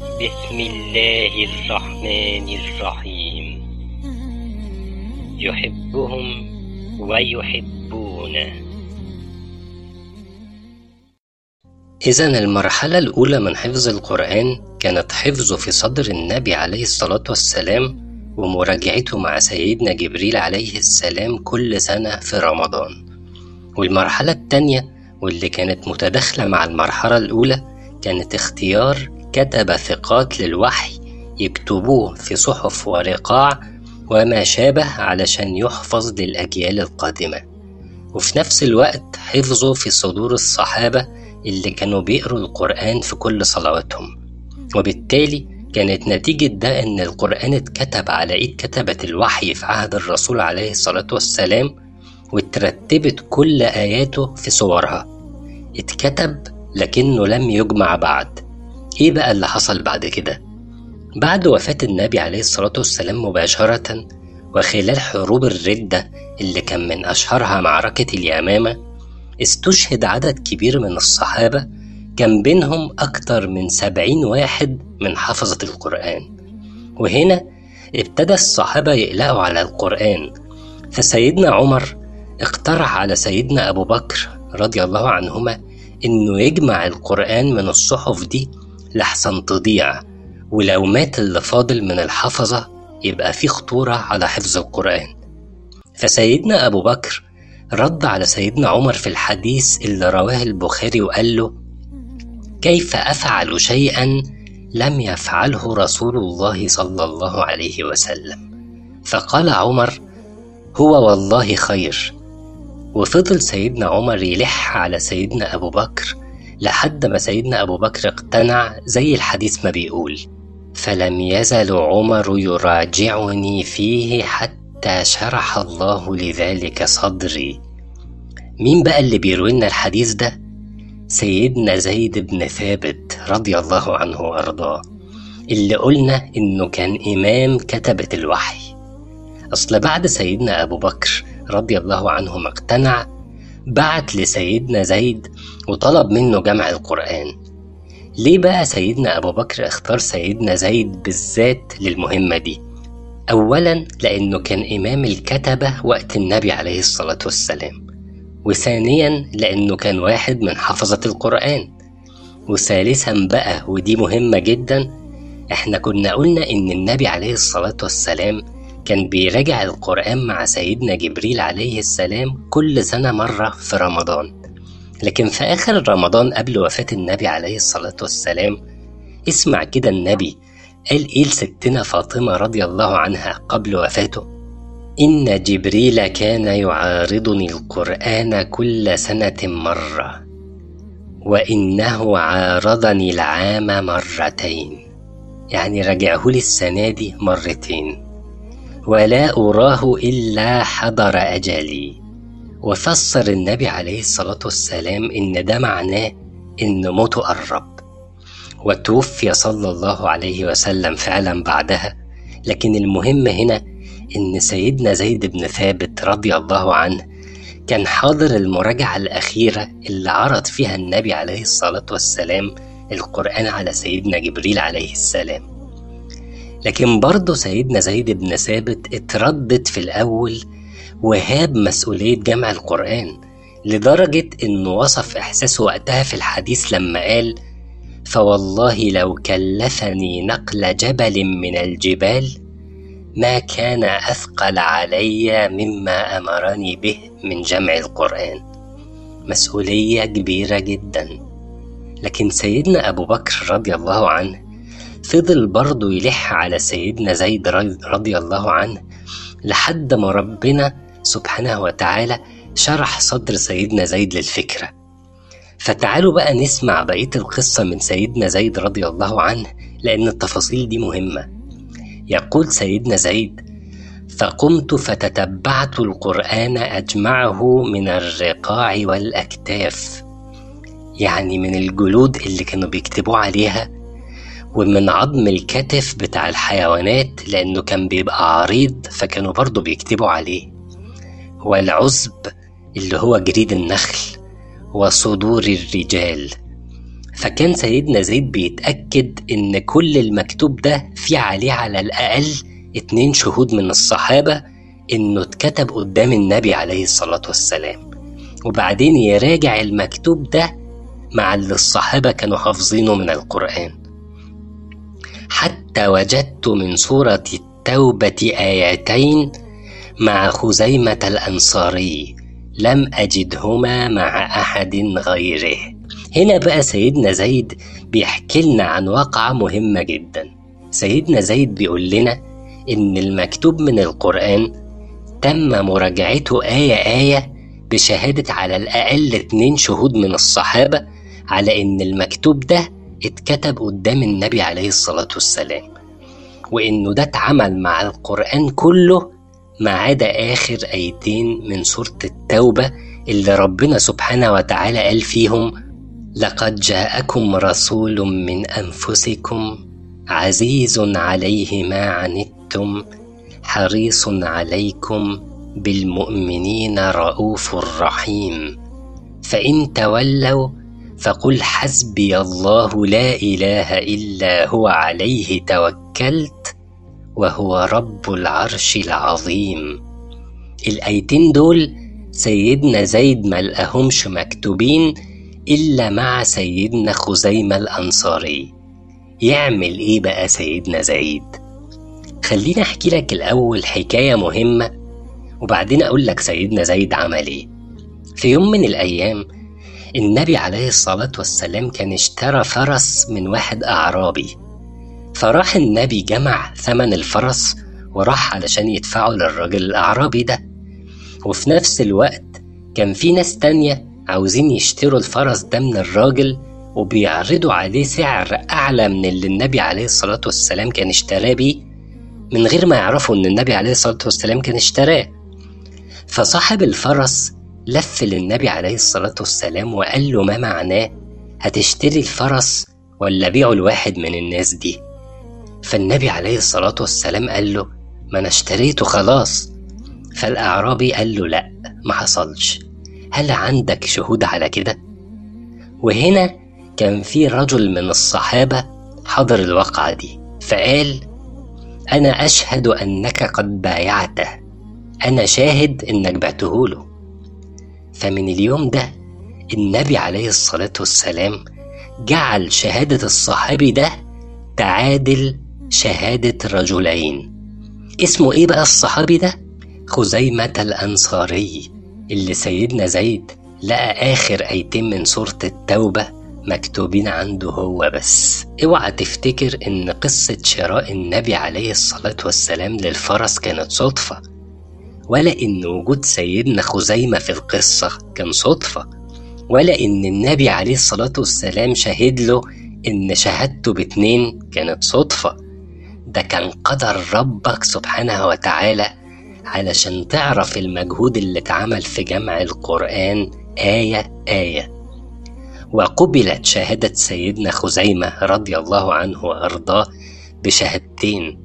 بسم الله الرحمن الرحيم. يحبهم ويحبونه. إذا المرحلة الأولى من حفظ القرآن كانت حفظه في صدر النبي عليه الصلاة والسلام ومراجعته مع سيدنا جبريل عليه السلام كل سنة في رمضان. والمرحلة التانية واللي كانت متداخلة مع المرحلة الأولى كانت اختيار كتب ثقات للوحي يكتبوه في صحف ورقاع وما شابه علشان يحفظ للأجيال القادمة. وفي نفس الوقت حفظه في صدور الصحابة اللي كانوا بيقروا القرآن في كل صلواتهم. وبالتالي كانت نتيجة ده إن القرآن اتكتب على إيد كتبة الوحي في عهد الرسول عليه الصلاة والسلام واترتبت كل آياته في صورها. اتكتب لكنه لم يجمع بعد. إيه بقى اللي حصل بعد كده؟ بعد وفاة النبي عليه الصلاة والسلام مباشرة وخلال حروب الردة اللي كان من أشهرها معركة اليمامة استشهد عدد كبير من الصحابة كان بينهم أكتر من سبعين واحد من حفظة القرآن وهنا ابتدى الصحابة يقلقوا على القرآن فسيدنا عمر اقترح على سيدنا أبو بكر رضي الله عنهما إنه يجمع القرآن من الصحف دي لحسن تضيع. ولو مات اللي فاضل من الحفظة يبقى في خطورة على حفظ القرآن. فسيدنا أبو بكر رد على سيدنا عمر في الحديث اللي رواه البخاري وقال له كيف أفعل شيئا لم يفعله رسول الله صلى الله عليه وسلم؟ فقال عمر هو والله خير. وفضل سيدنا عمر يلح على سيدنا أبو بكر لحد ما سيدنا أبو بكر اقتنع زي الحديث ما بيقول فلم يزل عمر يراجعني فيه حتى شرح الله لذلك صدري. مين بقى اللي بيروي لنا الحديث ده؟ سيدنا زيد بن ثابت رضي الله عنه وأرضاه اللي قلنا إنه كان إمام كتبة الوحي. أصل بعد سيدنا أبو بكر رضي الله عنه ما اقتنع بعت لسيدنا زيد وطلب منه جمع القرآن. ليه بقى سيدنا أبو بكر اختار سيدنا زيد بالذات للمهمة دي؟ أولا لأنه كان إمام الكتبة وقت النبي عليه الصلاة والسلام. وثانيا لأنه كان واحد من حفظة القرآن. وثالثا بقى ودي مهمة جدا إحنا كنا قلنا إن النبي عليه الصلاة والسلام كان بيراجع القرآن مع سيدنا جبريل عليه السلام كل سنة مرة في رمضان. لكن في آخر رمضان قبل وفاة النبي عليه الصلاة والسلام اسمع كده النبي قال إيه لستنا فاطمة رضي الله عنها قبل وفاته؟ إن جبريل كان يعارضني القرآن كل سنة مرة وإنه عارضني العام مرتين. يعني رجعه السنة دي مرتين. ولا أراه إلا حضر أجلي. وفسر النبي عليه الصلاة والسلام إن ده معناه إن موته قرب. وتوفي صلى الله عليه وسلم فعلا بعدها. لكن المهم هنا إن سيدنا زيد بن ثابت رضي الله عنه كان حاضر المراجعة الأخيرة اللي عرض فيها النبي عليه الصلاة والسلام القرآن على سيدنا جبريل عليه السلام. لكن برضه سيدنا زيد بن ثابت اتردد في الأول وهاب مسؤولية جمع القرآن لدرجة إنه وصف إحساسه وقتها في الحديث لما قال فوالله لو كلفني نقل جبل من الجبال ما كان أثقل علي مما أمرني به من جمع القرآن. مسؤولية كبيرة جدا. لكن سيدنا أبو بكر رضي الله عنه فضل برضه يلح على سيدنا زيد رضي الله عنه لحد ما ربنا سبحانه وتعالى شرح صدر سيدنا زيد للفكرة. فتعالوا بقى نسمع بقية القصة من سيدنا زيد رضي الله عنه لأن التفاصيل دي مهمة. يقول سيدنا زيد فقمت فتتبعت القرآن أجمعه من الرقاع والأكتاف. يعني من الجلود اللي كانوا بيكتبوا عليها ومن عظم الكتف بتاع الحيوانات لأنه كان بيبقى عريض فكانوا برضه بيكتبوا عليه. والعزب اللي هو جريد النخل وصدور الرجال. فكان سيدنا زيد بيتأكد إن كل المكتوب ده في عليه على الأقل اتنين شهود من الصحابة إنه اتكتب قدام النبي عليه الصلاة والسلام. وبعدين يراجع المكتوب ده مع اللي الصحابة كانوا حافظينه من القرآن. حتى وجدت من سورة التوبة آيتين مع خزيمة الأنصاري لم أجدهما مع أحد غيره. هنا بقى سيدنا زيد بيحكي لنا عن واقعة مهمة جدا. سيدنا زيد بيقول لنا إن المكتوب من القرآن تم مراجعته آية آية بشهادة على الأقل اتنين شهود من الصحابة على إن المكتوب ده اتكتب قدام النبي عليه الصلاة والسلام وإنه ده اتعمل مع القرآن كله ما عدا آخر آيتين من سورة التوبة اللي ربنا سبحانه وتعالى قال فيهم لقد جاءكم رسول من أنفسكم عزيز عليه ما عنتم حريص عليكم بالمؤمنين رؤوف رحيم فإن تولوا فقل حسبي الله لا إله إلا هو عليه توكلت وهو رب العرش العظيم. الآيتين دول سيدنا زيد ما لقاهمش مكتوبين إلا مع سيدنا خزيمة الأنصاري. يعمل إيه بقى سيدنا زيد؟ خليني أحكي لك الأول حكاية مهمة وبعدين أقول لك سيدنا زيد عمل إيه. في يوم من الأيام النبي عليه الصلاة والسلام كان اشترى فرس من واحد أعرابي. فراح النبي جمع ثمن الفرس وراح علشان يدفعه للراجل الأعرابي ده. وفي نفس الوقت كان في ناس تانية عاوزين يشتروا الفرس ده من الراجل وبيعرضوا عليه سعر أعلى من اللي النبي عليه الصلاة والسلام كان اشتراه بيه من غير ما يعرفوا إن النبي عليه الصلاة والسلام كان اشتراه. فصاحب الفرس لف للنبي عليه الصلاة والسلام وقال له ما معناه؟ هتشتري الفرس ولا بيعه لواحد من الناس دي؟ فالنبي عليه الصلاة والسلام قال له ما أنا اشتريته خلاص. فالأعرابي قال له لأ ما حصلش. هل عندك شهود على كده؟ وهنا كان في رجل من الصحابة حضر الواقعة دي فقال أنا أشهد أنك قد بايعته أنا شاهد إنك بعته له. فمن اليوم ده النبي عليه الصلاة والسلام جعل شهادة الصحابي ده تعادل شهادة رجلين. اسمه إيه بقى الصحابي ده؟ خزيمة الأنصاري اللي سيدنا زيد لقى آخر آيتين من سورة التوبة مكتوبين عنده هو بس. اوعى تفتكر إن قصة شراء النبي عليه الصلاة والسلام للفرس كانت صدفة. ولا إن وجود سيدنا خزيمة في القصة كان صدفة ولا إن النبي عليه الصلاة والسلام شهد له إن شهادته باتنين كانت صدفة. ده كان قدر ربك سبحانه وتعالى علشان تعرف المجهود اللي اتعمل في جمع القرآن آية آية. وقبلت شهادة سيدنا خزيمة رضي الله عنه وأرضاه بشهادتين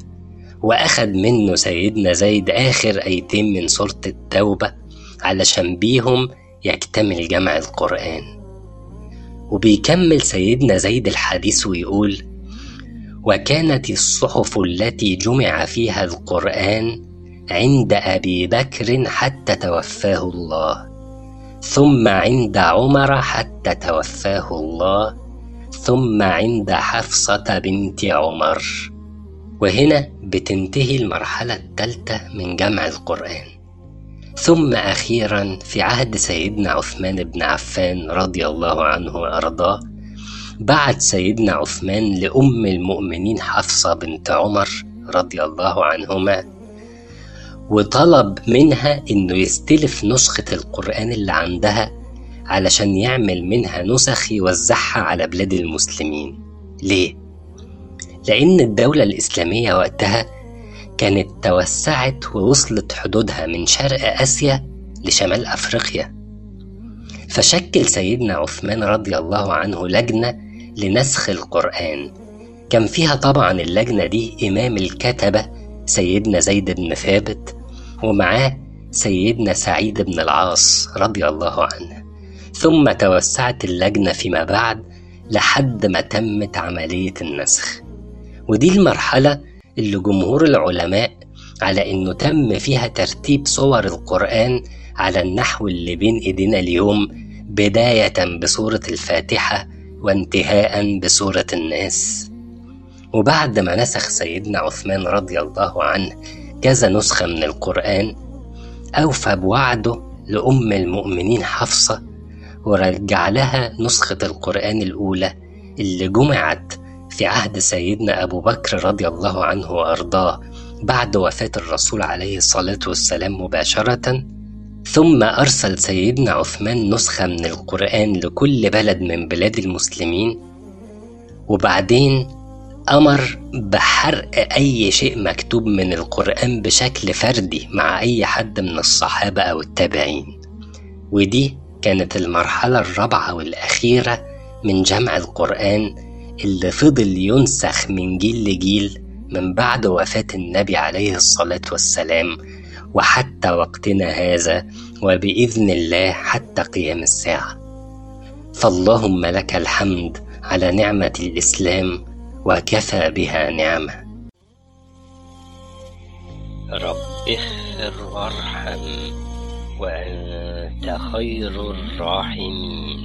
وأخد منه سيدنا زيد آخر آيتين من سورة التوبة علشان بيهم يكتمل جمع القرآن. وبيكمل سيدنا زيد الحديث ويقول وكانت الصحف التي جمع فيها القرآن عند أبي بكر حتى توفاه الله ثم عند عمر حتى توفاه الله ثم عند حفصة بنت عمر. وهنا بتنتهي المرحلة الثالثة من جمع القرآن ثم أخيرا في عهد سيدنا عثمان بن عفان رضي الله عنه وأرضاه بعت سيدنا عثمان لأم المؤمنين حفصة بنت عمر رضي الله عنهما وطلب منها إنه يستلف نسخة القرآن اللي عندها علشان يعمل منها نسخ يوزعها على بلاد المسلمين ليه؟ لأن الدولة الإسلامية وقتها كانت توسعت ووصلت حدودها من شرق آسيا لشمال أفريقيا. فشكل سيدنا عثمان رضي الله عنه لجنة لنسخ القرآن. كان فيها طبعا اللجنة دي إمام الكتبة سيدنا زيد بن ثابت ومعاه سيدنا سعيد بن العاص رضي الله عنه. ثم توسعت اللجنة فيما بعد لحد ما تمت عملية النسخ. ودي المرحلة اللي جمهور العلماء على إنه تم فيها ترتيب صور القرآن على النحو اللي بين إيدينا اليوم بداية بسورة الفاتحة وانتهاء بسورة الناس. وبعد ما نسخ سيدنا عثمان رضي الله عنه كذا نسخة من القرآن أوفى بوعده لأم المؤمنين حفصة ورجع لها نسخة القرآن الأولى اللي جمعت في عهد سيدنا أبو بكر رضي الله عنه وأرضاه بعد وفاة الرسول عليه الصلاة والسلام مباشرة ثم أرسل سيدنا عثمان نسخة من القرآن لكل بلد من بلاد المسلمين وبعدين أمر بحرق أي شيء مكتوب من القرآن بشكل فردي مع أي حد من الصحابة أو التابعين. ودي كانت المرحلة الرابعة والأخيرة من جمع القرآن اللي فضل ينسخ من جيل لجيل من بعد وفاة النبي عليه الصلاة والسلام وحتى وقتنا هذا وبإذن الله حتى قيام الساعة. فاللهم لك الحمد على نعمة الإسلام وكفى بها نعمة. رب اغفر وارحم وأنت خير الراحمين.